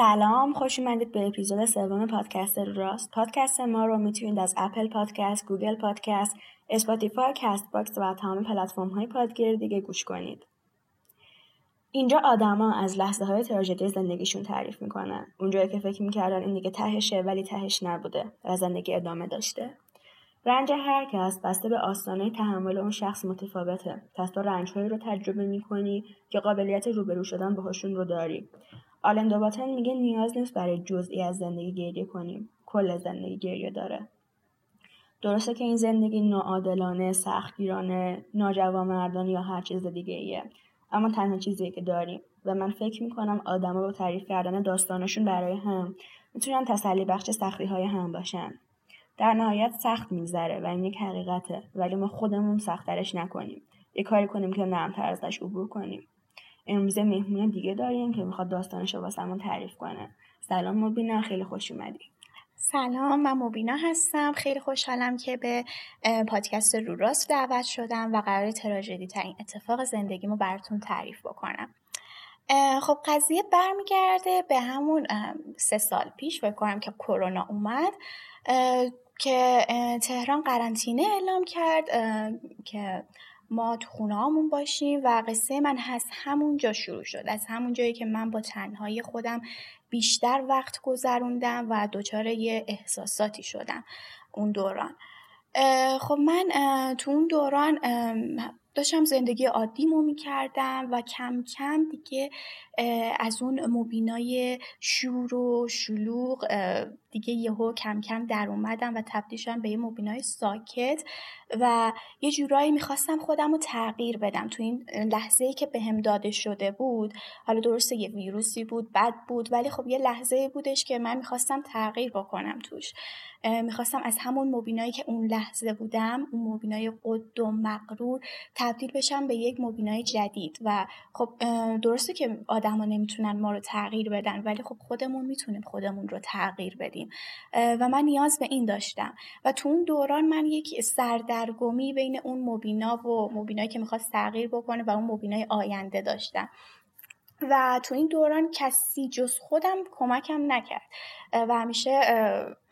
سلام خوش اومدید به اپیزود سوم پادکست راست. پادکست ما رو می‌تونید از Apple Podcast Google Podcast Spotify Castbox و تمام پلتفرم های پادگیر دیگه گوش کنید. اینجا آدما از لحظه های تراژدی زندگیشون تعریف می‌کنن. اونجایی که فکر می‌کردن این دیگه تهشه ولی تهش نبوده و زندگی ادامه داشته. رنج هر کس بسته به آستانه تحمل اون شخص متفاوته. پس تو رنجهایی رو تجربه می‌کنی که قابلیت روبرو شدن باهاشون رو داری. آلن دوباتن میگه نیاز نیست برای جزئی از زندگی گریه کنیم. کل زندگی گریه داره. درسته که این زندگی ناعادلانه سختگیرانه ناجوامردانه یا هر چیز دیگه ایه. اما تنها چیزی که داریم. و من فکر می‌کنم آدما با تعریف کردن داستانشون برای هم می‌تونن تسلی بخش سختی های هم باشن. در نهایت سخت میگذره و این یک حقیقته. ولی ما خودمون سختترش نکنیم. یه کاری کنیم که نرمتر ازش عبور کنیم. امروز مهمون دیگه داریم که می‌خواد داستانش رو واسمون تعریف کنه. سلام مبینا خیلی خوش اومدی. سلام من مبینا هستم. خیلی خوشحالم که به پادکست رو راست دعوت شدم و قرار تراژدی ترین اتفاق زندگیمو براتون تعریف بکنم. خب قضیه برمیگرده به همون سه سال پیش فکر کنم که کرونا اومد که تهران قرنطینه اعلام کرد که ما تو خونه باشیم و قصه من هست همون جا شروع شد. از همون جایی که من با تنهایی خودم بیشتر وقت گذروندم و دچار یه احساساتی شدم اون دوران. خب من تو اون دوران داشتم زندگی عادیمو می‌کردم و کم کم دیگه از اون مبینای شور و شلوغ دیگه یهو کم کم در اومدم و تبدیل شدم به یه مبینای ساکت و یه جورایی می‌خواستم خودم رو تغییر بدم. تو این لحظه ای که به هم داده شده بود حالا درسته یه ویروسی بود بد بود ولی خب یه لحظه بودش که من می‌خواستم تغییر بکنم توش. می‌خواستم از همون مبینایی که اون لحظه بودم اون مبینای قد و مقرور تبدیل بشم به یک مبینای جدید و خب درسته که آدما نمی‌تونن ما رو تغییر بدن ولی خب خودمون می‌تونیم خودمون رو تغییر بدیم. و من نیاز به این داشتم. و تو اون دوران من یک سردرگمی بین اون مبینا و مبینایی که می‌خواست تغییر بکنه و اون مبینای آینده داشتم. و تو این دوران کسی جز خودم کمکم نکرد. و همیشه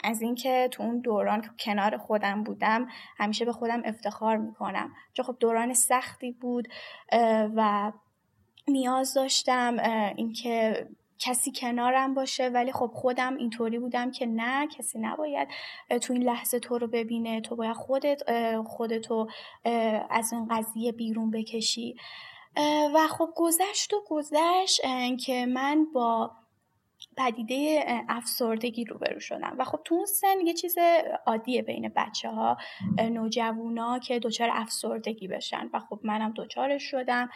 از اینکه تو اون دوران کنار خودم بودم همیشه به خودم افتخار می‌کنم. چون خب دوران سختی بود و نیاز داشتم اینکه کسی کنارم باشه ولی خب خودم اینطوری بودم که نه کسی نباید تو این لحظه تو رو ببینه. تو باید خودت خودتو از این قضیه بیرون بکشی. و خب گذشت و گذشت که من با پدیده افسردگی روبرو شدم. و خب تو اون سن یه چیز عادیه بین بچه ها نوجوانا که دچار افسردگی بشن. و خب منم دچارش شدم.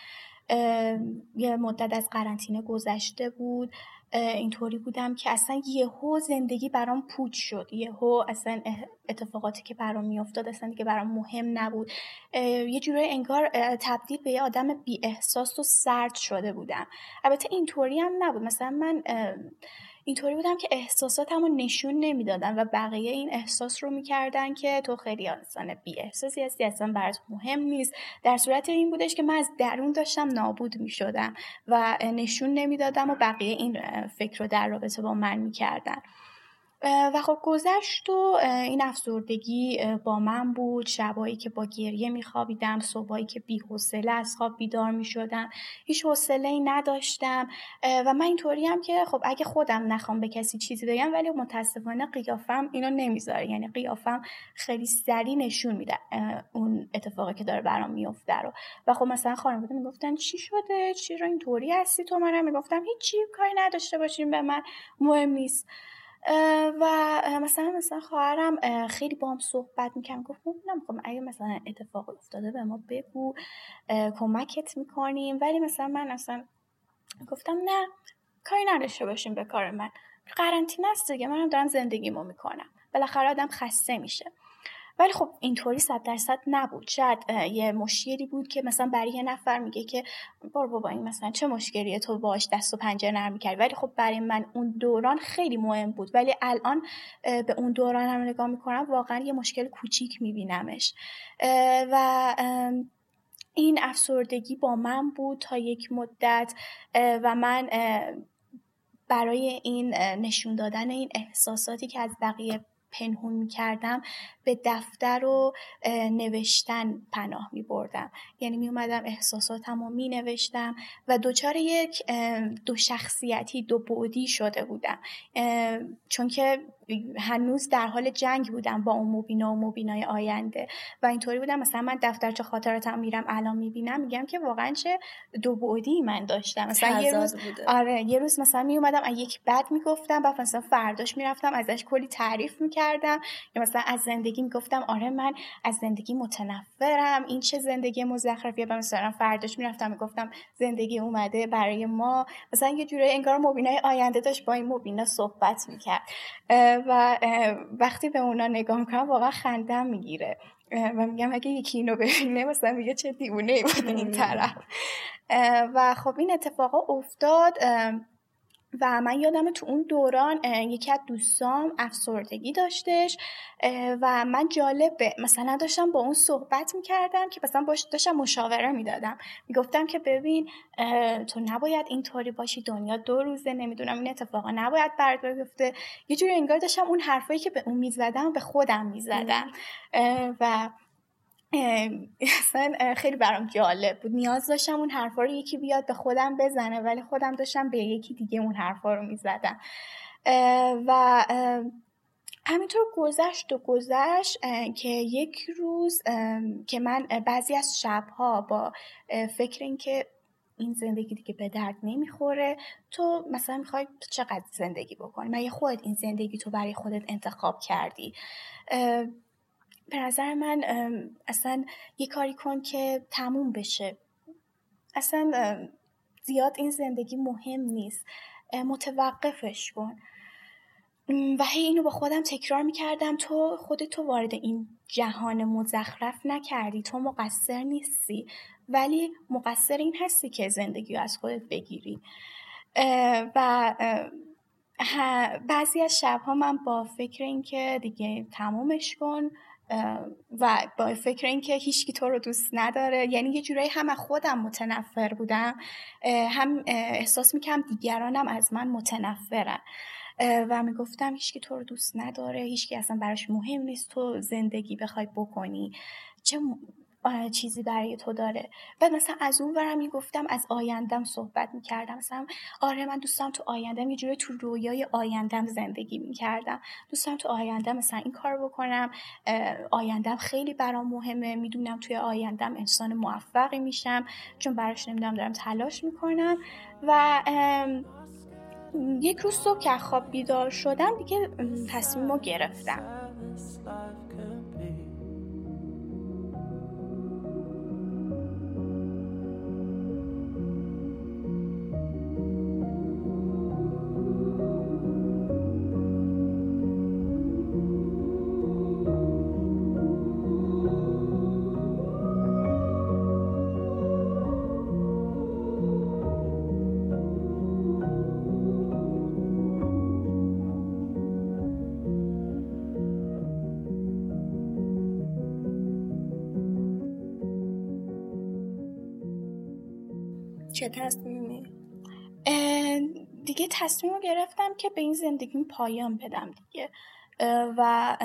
یه مدت از قرنطینه گذشته بود. اینطوری بودم که اصلا یهو زندگی برام پوچ شد. یهو اصلا اتفاقاتی که برام میافتاد اصلا دیگه برام مهم نبود. یه جورای انگار تبدیل به یه آدم بی احساس و سرد شده بودم. البته اینطوری هم نبود. مثلا من اینطوری بودم که احساساتمو نشون نمی‌دادم و بقیه این احساس رو می‌کردن که تو خیلی انسان بی احساسی هستی اصلا برات مهم نیست. در صورت این بودش که من از درون داشتم نابود می‌شدم و نشون نمی‌دادم و بقیه این فکر رو در رابطه با من می‌کردن. و خب گذشت و این افسردگی با من بود. شبایی که با گریه میخوابیدم صبحایی که بی حوصله از خواب بیدار می‌شدم. هیچ حوصله ای نداشتم و من اینطوری هم که خب اگه خودم نخوام به کسی چیزی بگم ولی متاسفانه قیافم اینو نمی‌ذاره. یعنی قیافم خیلی سریع نشون میده اون اتفاقی که داره برام میفته رو. و خب مثلا خانواده می‌گفتن چی شده؟ چی رو اینطوری هستی تو? منم می‌گفتم هیچی کاری نداشته باشیم به من مهم نیست. و مثلا مثلا خواهرم خیلی با هم صحبت می‌کنم گفت نمی‌خوام اگه مثلا اتفاق افتاده به ما بگو کمکت می‌کنیم. ولی مثلا من اصلا گفتم نه کاری نداشته باشیم به کار من. قرنطینه است دیگه. منم دارم زندگیمو می‌کنم. بالاخره آدم خسته میشه. ولی خب اینطوری صد درصد نبود. شاید یه مشکلی بود که مثلا برای یه نفر میگه که بار بابا این مثلا چه مشکلیه تو باش دست و پنجه نرم کردی ولی خب برای من اون دوران خیلی مهم بود. ولی الان به اون دوران هم نگاه می‌کنم واقعا یه مشکل کوچیک میبینمش. و این افسردگی با من بود تا یک مدت و من برای این نشون دادن این احساساتی که از بقیه پنهون می کردم به دفتر و نوشتن پناه می بردم یعنی می اومدم احساساتم رو می نوشتم و دوچار یک دو شخصیتی دو بعدی شده بودم. چون که هنوز در حال جنگ بودم با اون مبینا و مبینای آینده. و اینطوری بودم. مثلا من دفترچه خاطراتم میرم الان می‌بینم میگم که واقعا چه دو بعدی من داشتم. مثلا یه روز بوده. آره یه روز مثلا می اومدم یک بد می‌گفتم و مثلا فرداش می‌رفتم ازش کلی تعریف می‌کردم. یا مثلا از زندگی می‌گفتم آره من از زندگی متنفرم این چه زندگی مزخرفیه؟ و مثلا فرداش می‌رفتم می‌گفتم زندگی اومده برای ما. مثلا یه جوری انگار مبینای آینده داشت با این مبینا صحبت می‌کرد. و وقتی به اونا نگاه می‌کنم واقعا خندم می‌گیره. و میگم اگه یکی اینو ببینه مثلا میگه چه دیونه ای بود این طرف. و خب این اتفاقا افتاد. و من یادم تو اون دوران یکی از دوستام افسردگی داشتش و من جالبه مثلا داشتم با اون صحبت می‌کردم که مثلا باش داشتم مشاوره می‌دادم. می‌گفتم که ببین تو نباید اینطوری باشی دنیا دو روزه نمی‌دونم این اتفاقا نباید برات بیفته. یه جوری انگار داشتم اون حرفایی که به اون می‌زدم به خودم می‌زدم. و اصلا خیلی برام جالب بود. نیاز داشتم اون حرفا رو یکی بیاد به خودم بزنه ولی خودم داشتم به یکی دیگه اون حرفا رو می‌زدم. و همینطور گذشت و گذشت که یک روز که من بعضی از شبها با فکر اینکه این زندگی دیگه به درد نمی‌خوره تو مثلا می‌خوای چقدر زندگی بکنی؟ مگه خودت این زندگی تو برای خودت انتخاب کردی. به نظر من اصلا یه کاری کن که تموم بشه. اصلا زیاد این زندگی مهم نیست. متوقفش کن. و هی اینو با خودم تکرار می‌کردم. تو خودتو وارد این جهان مزخرف نکردی. تو مقصر نیستی. ولی مقصر این هستی که زندگی رو از خودت بگیری. و بعضی از شبها من با فکر اینکه دیگه تمومش کن. و با فکر اینکه هیچکی تو رو دوست نداره. یعنی یه جورایی هم خودم متنفر بودم. هم احساس می‌کنم دیگرانم از من متنفرن. و می‌گفتم هیچکی تو رو دوست نداره. هیچکی اصلا براش مهم نیست. تو زندگی بخوای بکنی. چه چیزی برای تو داره. بعد مثلا از اون ورم می‌گفتم از آیندم صحبت می‌کردم. مثلا آره من دوستم تو آیندم یه جوری تو رویای آیندم زندگی می‌کردم. دوستم تو آیندم مثلا این کار بکنم. آیندم خیلی برام مهمه. می‌دونم توی آیندم انسان موفقی میشم. چون براش نمی‌دونم دارم تلاش می‌کنم. و یک روز صبح که خواب بیدار شدم دیگه تصمیم رو گرفتم. تصمیم گرفتم که به این زندگی پایان بدم دیگه. و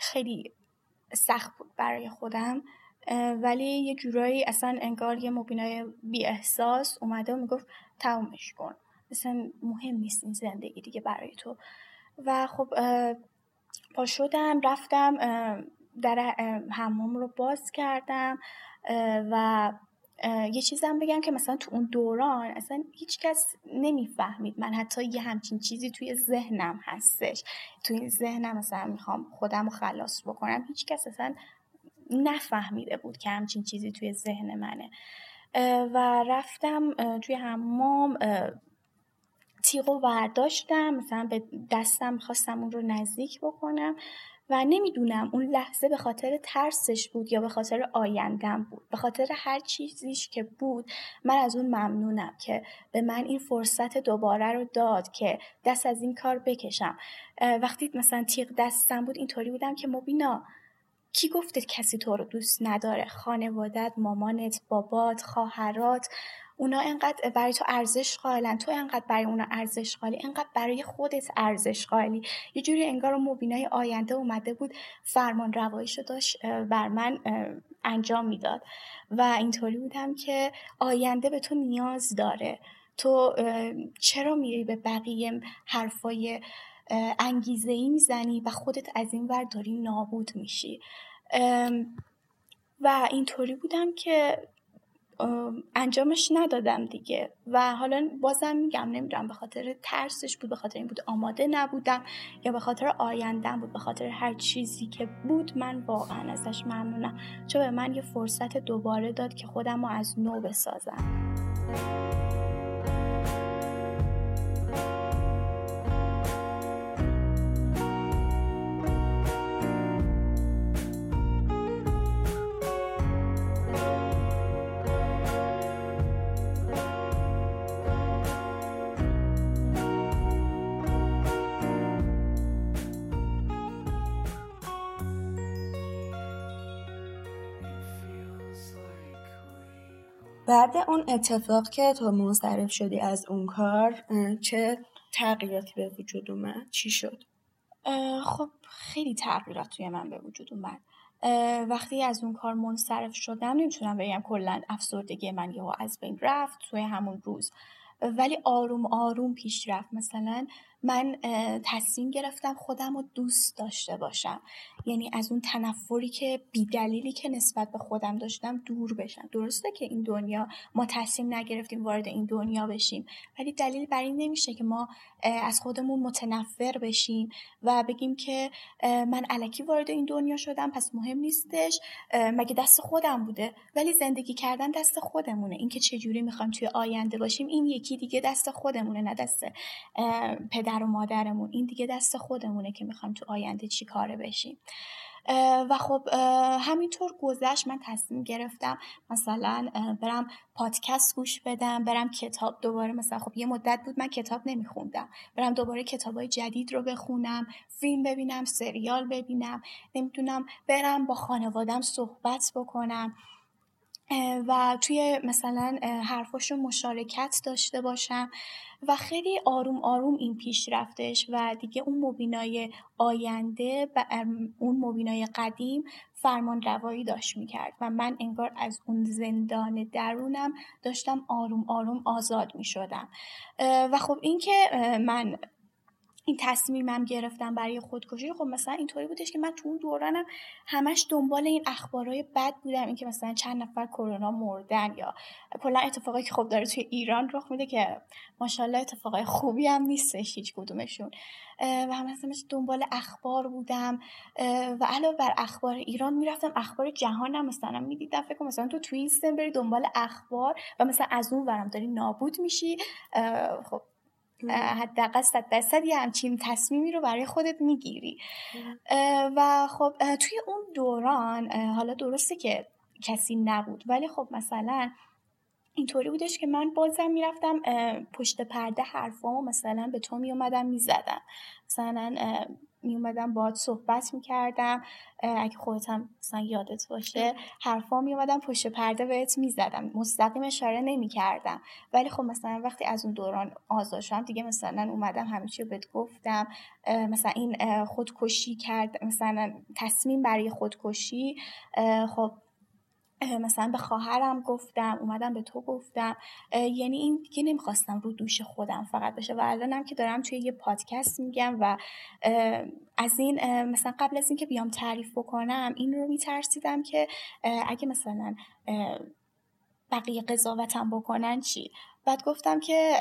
خیلی سخت بود برای خودم. ولی یه جورایی اصلا انگار یه مبینای بی احساس اومده و می‌گفت تمومش کن. اصلا مهم نیست این زندگی دیگه برای تو. و خب پا شدم رفتم در حمام رو باز کردم و یه چیزم بگم که مثلا تو اون دوران اصلا هیچ کس نمی‌فهمید. من حتی یه همچین چیزی توی ذهنم هستش. توی این ذهنم مثلا می‌خوام خودم رو خلاص بکنم. هیچ کس اصلا نفهمیده بود که همچین چیزی توی ذهن منه. و رفتم توی حمام تیغ و برداشتم. مثلا به دستم خواستم اون رو نزدیک بکنم. و نمی‌دونم اون لحظه به خاطر ترسش بود یا به خاطر آیندم بود. به خاطر هر چیزیش که بود من از اون ممنونم که به من این فرصت دوباره رو داد که دست از این کار بکشم. وقتی مثلا تیغ دستم بود اینطوری بودم که مبینا کی گفته کسی تو رو دوست نداره؟ خانوادت مامانت بابات خواهرات. اونا انقدر برای تو ارزش قائلن. تو انقدر برای اونا ارزش قائلی. انقدر برای خودت ارزش قائلی. یه جوری انگار مبینای آینده اومده بود فرمان رواییشو داشت بر من انجام می‌داد. و اینطوری بودم که آینده به تو نیاز داره. تو چرا میری به بقیه حرفای انگیزه ای می‌زنی و خودت از این ور داری نابود میشی؟ و اینطوری بودم که انجامش ندادم دیگه. و حالا بازم میگم نمی‌دونم به خاطر ترسش بود به خاطر این بود آماده نبودم یا به خاطر آیندم بود به خاطر هر چیزی که بود من واقعا ازش ممنونم. چون به من یه فرصت دوباره داد که خودم رو از نو بسازم. بعد اون اتفاق که تو منصرف شدی از اون کار چه تغییراتی به وجود اومد؟ چی شد؟ خب خیلی تغییرات توی من به وجود اومد. وقتی از اون کار منصرف شدم نمی‌تونم بگم کلا افسردگی من یهو از بین رفت توی همون روز. ولی آروم آروم پیش رفت. مثلا من تصمیم گرفتم خودم رو دوست داشته باشم. یعنی از اون تنفری که بیدلیلی که نسبت به خودم داشتم دور بشم. درسته که این دنیا ما تصمیم نگرفتیم وارد این دنیا بشیم ولی دلیل بر این نمیشه که ما از خودمون متنفر بشیم و بگیم که من علکی وارد این دنیا شدم پس مهم نیستش مگه دست خودم بوده؟ ولی زندگی کردن دست خودمونه. اینکه چجوری می‌خوایم توی آینده باشیم این یکی دیگه دست خودمونه نه دست پدر و مادرمون این دیگه دست خودمونه که می‌خوایم تو آینده چی کاره بشیم. و خب همینطور گذشت من تصمیم گرفتم مثلا برم پادکست گوش بدم برم کتاب دوباره مثلا خب یه مدت بود من کتاب نمیخوندم. برم دوباره کتاب های جدید رو بخونم فیلم ببینم سریال ببینم نمی‌تونم برم با خانوادم صحبت بکنم. و توی مثلا حرفاشون مشارکت داشته باشم. و خیلی آروم آروم این پیش رفتش و دیگه اون مبینای آینده و اون مبینای قدیم فرمان روایی داشت می‌کرد و من انگار از اون زندان درونم داشتم آروم آروم آزاد می‌شدم. و خب اینکه من این تصمیمم گرفتم برای خودکشی. خب مثلا اینطوری بودش که من تو اون دورانم همش دنبال این اخبارهای بد بودم. اینکه مثلا چند نفر کرونا مردن یا کلا اتفاقی که خب داره توی ایران رخ میده که ماشاءالله اتفاقای خوبی هم نیستش هیچ کدومشون. و هم همش دنبال اخبار بودم. و علاوه بر اخبار ایران می‌رفتم اخبار جهانم مثلا می‌دیدم. فکر مثلا تو توی بری دنبال اخبار و مثلا از اون ورم داری نابود میشی. خب حداقل صد درصد یه همچین تصمیمی رو برای خودت می‌گیری. و خب توی اون دوران حالا درسته که کسی نبود ولی خب مثلا اینطوری بودش که من بازم می‌رفتم پشت پرده حرفامو مثلا به تو میومدم می‌زدم. مثلا می اومدم باهات صحبت می‌کردم. اگه خودت هم مثلا یادت باشه حرفا می اومدم پشت پرده بهت می‌زدم. مستقیم اشاره نمی‌کردم. ولی خب مثلا وقتی از اون دوران آزاد شدم دیگه مثلا اومدم همه چی بهت گفتم. مثلا این خودکشی کرد مثلا تصمیم برای خودکشی. خب مثلا به خواهرم گفتم اومدم به تو گفتم. یعنی این دیگه نمی‌خواستم رو دوش خودم فقط بشه. و الانم که دارم توی یه پادکست میگم و از این مثلا قبل از اینکه بیام تعریف بکنم این رو میترسیدم که اگه مثلا بقیه قضاوتم بکنن چی؟ بعد گفتم که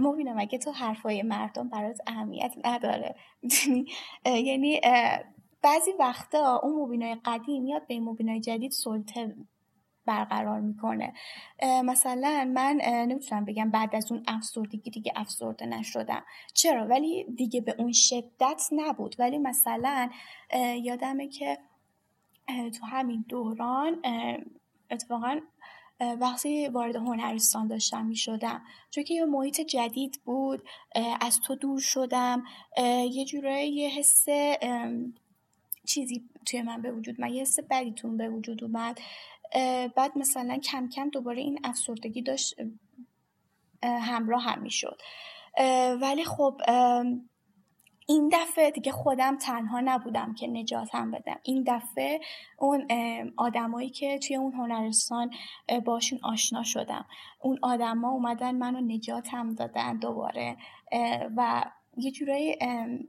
مبینم اگه تو حرفای مردم برات اهمیت نداره. یعنی بعضی وقتا اون مبینای قدیم میاد به این مبینای جدید سلطه برقرار می‌کنه. مثلا من نمی‌تونم بگم بعد از اون افسردگی دیگه افسرده نشدم. چرا؟ ولی دیگه به اون شدت نبود. ولی مثلا یادمه که تو همین دوران اتفاقا وقتی وارد هنرستان داشتم می شدم چون که یه محیط جدید بود از تو دور شدم. یه جورایی یه حس چیزی توی من به وجود من یه حس بدیتون به وجود اومد. بعد مثلا کم کم دوباره این افسردگی داشت همراه هم می‌شد. ولی خب این دفعه دیگه خودم تنها نبودم که نجاتم بدم. این دفعه اون آدمایی که توی اون هنرستان باشون آشنا شدم. اون آدما اومدن منو نجاتم دادن دوباره و یه جورایی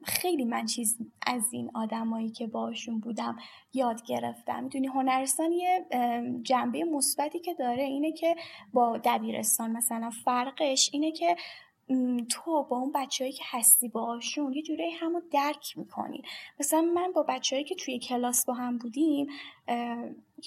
خیلی من چیز از این آدمایی که باشون بودم یاد گرفتم. می‌دونی هنرستان یه جنبه مثبتی که داره اینه که با دبیرستان مثلا فرقش اینه که تو با اون بچههایی که هستی باشون یه جوری همو درک می‌کنی. مثلا من با بچههایی که توی کلاس با هم بودیم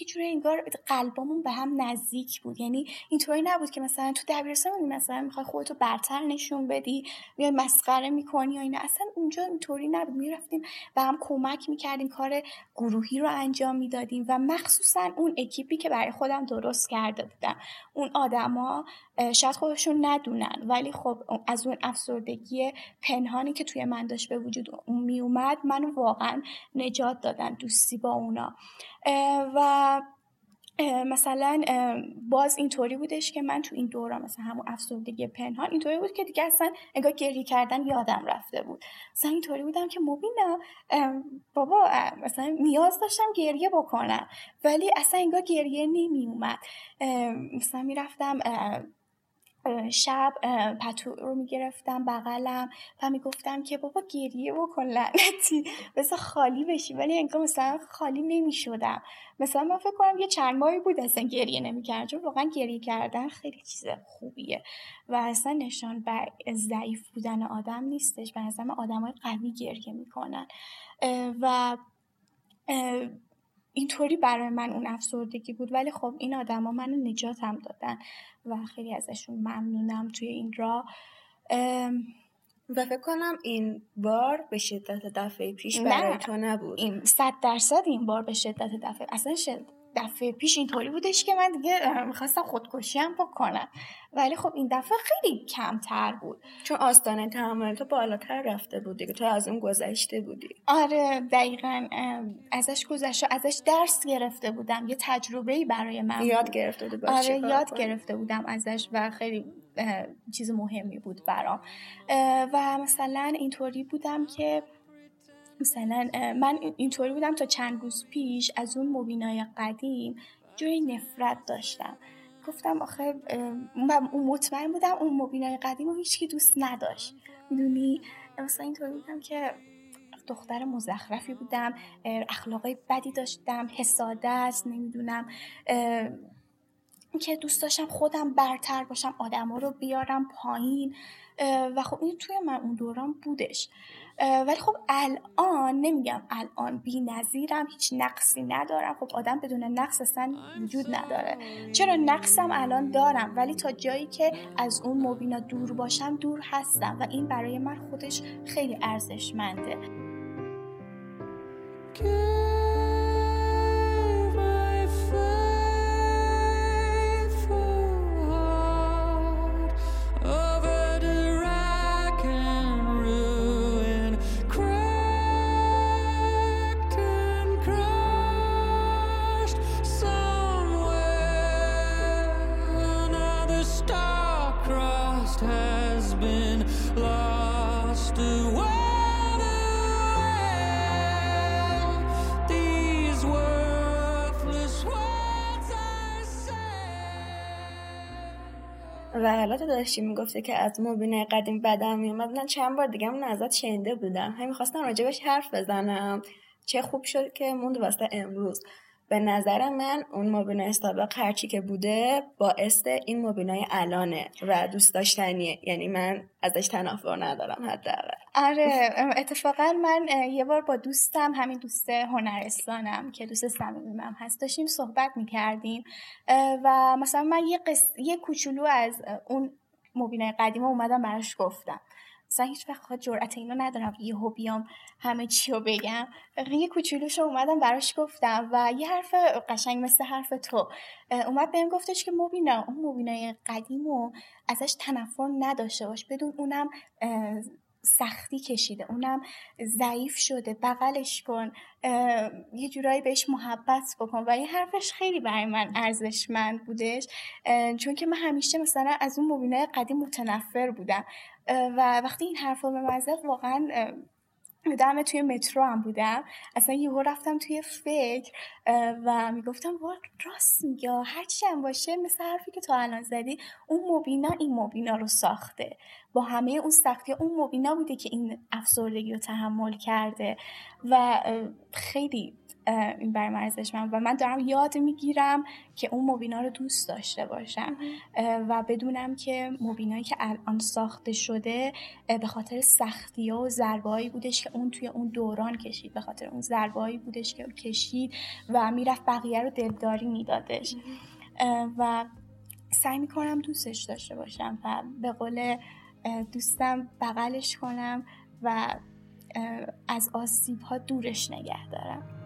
یه جوری انگار قلبامون به هم نزدیک بود. یعنی اینطوری نبود که مثلا تو دبیرستان مثلا می‌خوای خودتو برتر نشون بدی میای مسخره می‌کنی یا اینا. اصلا اونجا اینطوری نبود. می‌رفتیم به هم کمک می‌کردیم کار گروهی رو انجام می‌دادیم و مخصوصا اون اکیپی که برای خودم درست کرده بودم. اون آدما شاید خودشون ندونن ولی خب از اون افسردگی پنهانی که توی من داشت به وجود میومد منو واقعا نجات دادن دوستی با اونا. و مثلا باز اینطوری بودش که من تو این دوران مثلا همون افسردگی پنهان اینطوری بود که دیگه اصلا انگار گریه کردن یادم رفته بود. مثلا اینطوری بودم که مبینم بابا مثلا نیاز داشتم گریه بکنم ولی اصلا انگار گریه نمی اومد مثلا می‌رفتم شب پتو رو می‌گرفتم بغلم و می‌گفتم که بابا گریه بکن لعنتی بذار خالی بشی. ولی انگار مثلا خالی نمی‌شدم. مثلا من فکر کنم یه چند ماهی بود اصلا گریه نمی‌کردم چون واقعا گریه کردن خیلی چیز خوبیه و اصلا نشان بر ضعیف بودن آدم نیستش. به نظرم آدم های قوی گریه می‌کنن. و اینطوری برای من اون افسردگی بود ولی خب این آدما منو نجاتم دادن و خیلی ازشون ممنونم توی این راه. و فکر کنم این بار به شدت دفعه پیش برای تو نبود. این صد درصد این بار به شدت دفعه. اصلا شد. دفعه پیش اینطوری بودش که من دیگه می‌خواستم خودکشی هم بکنم. ولی خب این دفعه خیلی کمتر بود. چون آستانه تحمل تو بالاتر رفته بود دیگه تو از اون گذشته بودی. آره دقیقا ازش گذشته ازش درس گرفته بودم. یه تجربه برای من یاد گرفته بودی آره یاد گرفته بودم ازش و خیلی چیز مهمی بود برام. و مثلا اینطوری بودم که مثلا من اینطوری بودم تا چند روز پیش از اون مبینای قدیم جوری نفرت داشتم. گفتم آخه اون مطمئن بودم اون مبینای قدیم رو هیچکی دوست نداشت. می‌دونی؟ مثلا اینطوری بودم که دختر مزخرفی بودم اخلاقای بدی داشتم حسادت نمی‌دونم که دوست داشتم خودم برتر باشم آدما رو بیارم پایین و خب این توی من اون دوران بودش. ولی خب الان نمیگم الان بی نظیرم هیچ نقصی ندارم. خب آدم بدون نقص اصلا وجود نداره. چرا نقصم الان دارم؟ ولی تا جایی که از اون مبینا دور باشم دور هستم و این برای من خودش خیلی ارزشمنده. تو داشتی؟ می‌گفته که از مبینه قدیم بدم میومد من چند بار دیگه اون ازت شنیده بودم. همین خواستم راجبش حرف بزنم. چه خوب شد که موند واسه امروز. به نظر من اون مبینای سابق هرچی که بوده باعث این مبینای الانه و دوست داشتنیه. یعنی من ازش تنافر ندارم حداقل. آره اتفاقا من یه بار با دوستم همین دوست هنرستانم که دوست صمیمیم هست داشتیم صحبت می‌کردیم. و مثلا من یه, قص... یه کوچولو از اون مبینای قدیم اومدم براش گفتم. مثلا هیچ وقت جرأت اینو ندارم یهو بیام همه چی رو بگم. یه کوچولوش اومدم براش گفتم و یه حرف قشنگ مثل حرف تو. اومد بهم گفتش که مبینا اون مبینای قدیم و ازش تنفر نداشته باش. بدون اونم سختی کشیده اونم ضعیف شده بغلش کن یه جورایی بهش محبت بکن و این حرفش خیلی برای من ارزشمند بودش. چون که من همیشه مثلا از اون مبینای قدیم متنفر بودم. و وقتی این حرف رو به مزد واقعا دم توی مترو هم بودم. اصلا یهو رفتم توی فکر و می‌گفتم وا راست میگه هرچی هم باشه مثل حرفی که تا الان زدی اون مبینا این مبینا رو ساخته. با همه اون سختی اون مبینا بوده که این افسردگی رو تحمل کرده. و خیلی این برای من من و من دارم یاد می‌گیرم که اون مبینا رو دوست داشته باشم. و بدونم که مبینایی که الان ساخته شده به خاطر سختی و ضربایی بودش که اون توی اون دوران کشید. به خاطر اون ضربایی بودش که کشید و می‌رفت بقیه رو دلداری میدادش. و سعی می‌کنم دوستش داشته باشم و به قول دوستم بغلش کنم و از آسیب ها دورش نگه دارم.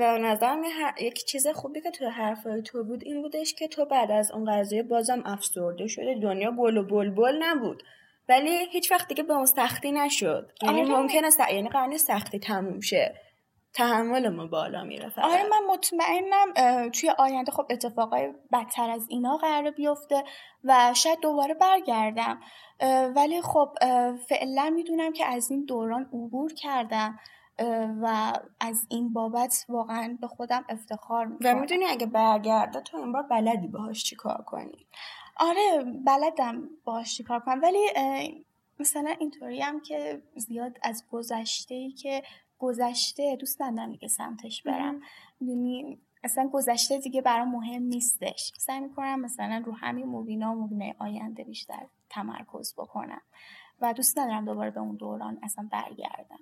و نظرم یک چیز خوبی که توی حرفای تو بود این بودش که تو بعد از اون قضیه بازم افسرده شده دنیا گل و بلبل نبود. ولی هیچ وقت دیگه به اون سختی نشد. یعنی آره. ممکنه س... یعنی قرنی سختی تموم شه. تحمل ما بالا میره. آره من مطمئنم توی آینده خب اتفاقای بدتر از اینا قرار بیفته و شاید دوباره برگردم. ولی خب فعلا می‌دونم که از این دوران عبور کردم. و از این بابت واقعا به خودم افتخار می‌کنم. و می‌دونی اگه برگرده تو این بار بلدی باهاش چیکار کنی؟ آره بلدم باهاش چیکار کنم. ولی مثلا اینطوری هم که زیاد از گذشته ای که گذشته دوست ندارم دیگه سمتش برم. می‌دونی اصلا گذشته دیگه برام مهم نیستش. سعی می‌کنم مثلا رو همین موبینا و موبینه آینده بیشتر تمرکز بکنم. و دوست ندارم دوباره به اون دوران اصلا برگردم.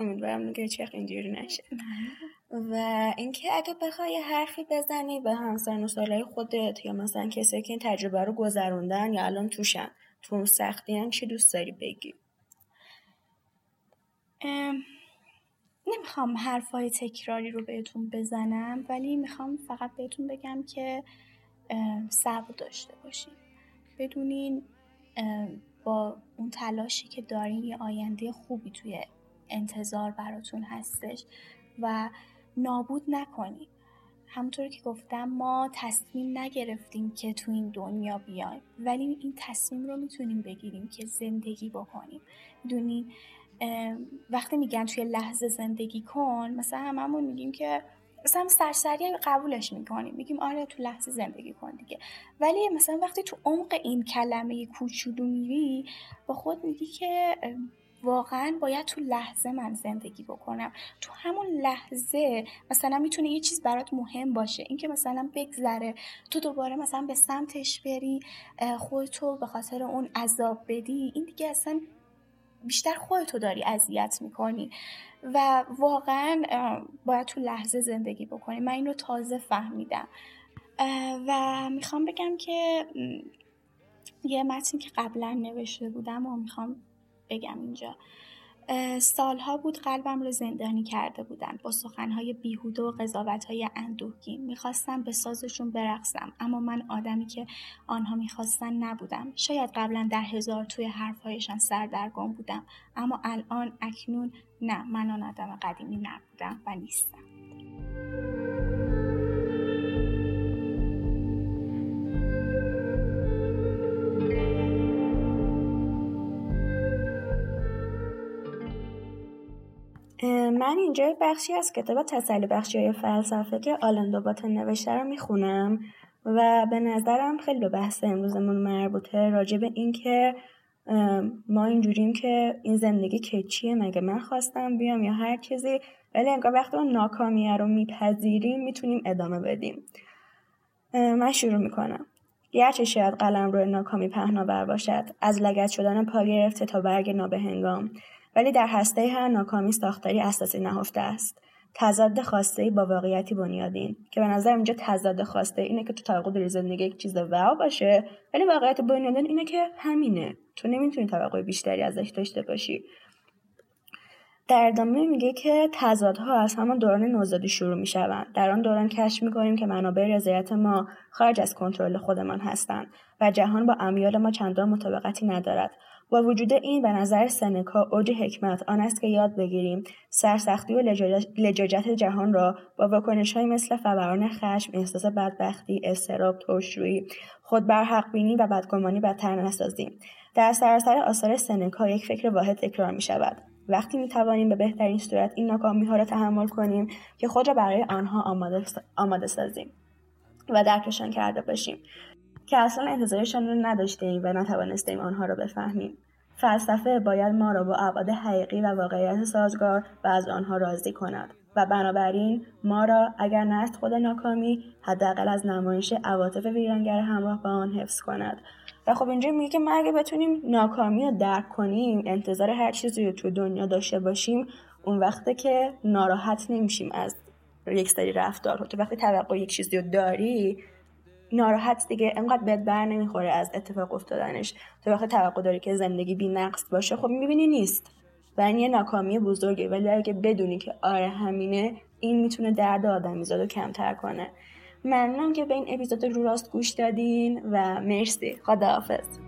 امیدوارم که هیچ اینجوری نشه. و اینکه اگه بخوای حرفی بزنی به همسر و سالهای خودت یا مثلا کسی که این تجربه رو گذروندن یا الان توشن تو اون سختی چی دوست داری بگی؟ نمی‌خوام حرفای تکراری رو بهتون بزنم ولی می‌خوام فقط بهتون بگم که صبر داشته باشین بدونین با اون تلاشی که دارین یه آینده خوبی توی انتظار براتون هستش و نابود نکنید همونطور که گفتم ما تصمیم نگرفتیم که تو این دنیا بیایم ولی این تصمیم رو می‌تونیم بگیریم که زندگی بکنیم. می‌دونین وقتی میگن توی لحظه زندگی کن مثلا هممون میگیم که مثلا سرسری قبولش می‌کنیم میگیم آره تو لحظه زندگی کن دیگه. ولی مثلا وقتی تو عمق این کلمه کوچولو میری با خود میگی که واقعا باید تو لحظه من زندگی بکنم. تو همون لحظه مثلا می‌تونه یه چیز برات مهم باشه. اینکه مثلا بگذره تو دوباره مثلا به سمتش بری خودتو به خاطر اون عذاب بدی این دیگه اصلا بیشتر خودتو داری اذیت می‌کنی. و واقعا باید تو لحظه زندگی بکنی. من این رو تازه فهمیدم. و می‌خوام بگم که یه متنی که قبلا نوشته بودم و می‌خوام بگم اینجا. سالها بود قلبم رو زندانی کرده بودن با سخنهای بیهوده و قضاوتهای اندوهگین. می‌خواستم به سازشون برقصم اما من آدمی که آنها می‌خواستن نبودم. شاید قبلا در هزار توی حرفهایشان سردرگم بودم اما الان اکنون نه. من آن آدم قدیمی نبودم و نیستم. من اینجا بخشی از کتاب تسلی بخشی های فلسفه که آلندو باتن نوشته رو می‌خونم و به نظرم خیلی به بحث امروزمون مربوطه راجع به اینکه ما اینجوریم که این زندگی که چیه؟ مگه من خواستم بیام یا هر چیزی؟ ولی انگار وقتی اون ناکامیه رو میپذیریم می‌تونیم ادامه بدیم. من شروع می‌کنم. گرچه شاید قلم روی ناکامی پهناور باشد از لگت شدن پا گرفته تا برگ نابهنگام. ولی در هسته هر ناکامی ساختاری اساسی نهفته است. تضاد خواسته با واقعیتی بنیادین که به نظر اینجا تضاد خواسته اینه که تو توقع داری زندگی یک چیز واو باشه ولی واقعیت بنیادین اینه که همینه. تو نمی‌تونی توقع بیشتری ازش داشته باشی. در ادامه میگه که تضادها از همان دوران نوزادی شروع می‌شوند. در آن دوران کشف می‌کنیم که منابع رضایت ما خارج از کنترل خودمان هستند و جهان با امیال ما چندان مطابقتی ندارد. با وجود این به نظر سنکا اوج حکمت آن است که یاد بگیریم سرسختی و لجاجت جهان را با واکنش های مثل فوران خشم احساس بدبختی استراب ترشرویی خود بر حق بینی و بدگمانی بدتر نسازیم. در سراسر آثار سنکا یک فکر واحد تکرار می شود وقتی می توانیم به بهترین صورت این ناکامی ها را تحمل کنیم که خود را برای آنها آماده, آماده سازیم و درکشان کرده باشیم. که اصلا انتظارشان را نداشته ایم و نتوانستیم آنها را بفهمیم. فلسفه باید ما را با ابعاد حقیقی و واقعیت سازگار و از آنها راضی کند و بنابراین ما را اگر نه از خود ناکامی حداقل از نمایش عواطف ویرانگر همراه با آن حفظ کند. و خب اینجا میگه که ما اگه بتونیم ناکامی رو درک کنیم انتظار هر چیزی رو تو دنیا داشته باشیم اون وقته که ناراحت نمیشیم از یک سری رفتار وقتی توقع یک چیزی رو داری ناراحت دیگه انقدر بد بر نمی‌خوره از اتفاق افتادنش. تو وقتی توقع داری که زندگی بی نقص باشه. خب می‌بینی نیست. و این یه ناکامی بزرگه. ولی اگه بدونی که آره همینه این می‌تونه درد آدمیزاد رو کمتر کنه. ممنونم که به این اپیزود رو راست گوش دادین و مرسی. خداحافظ.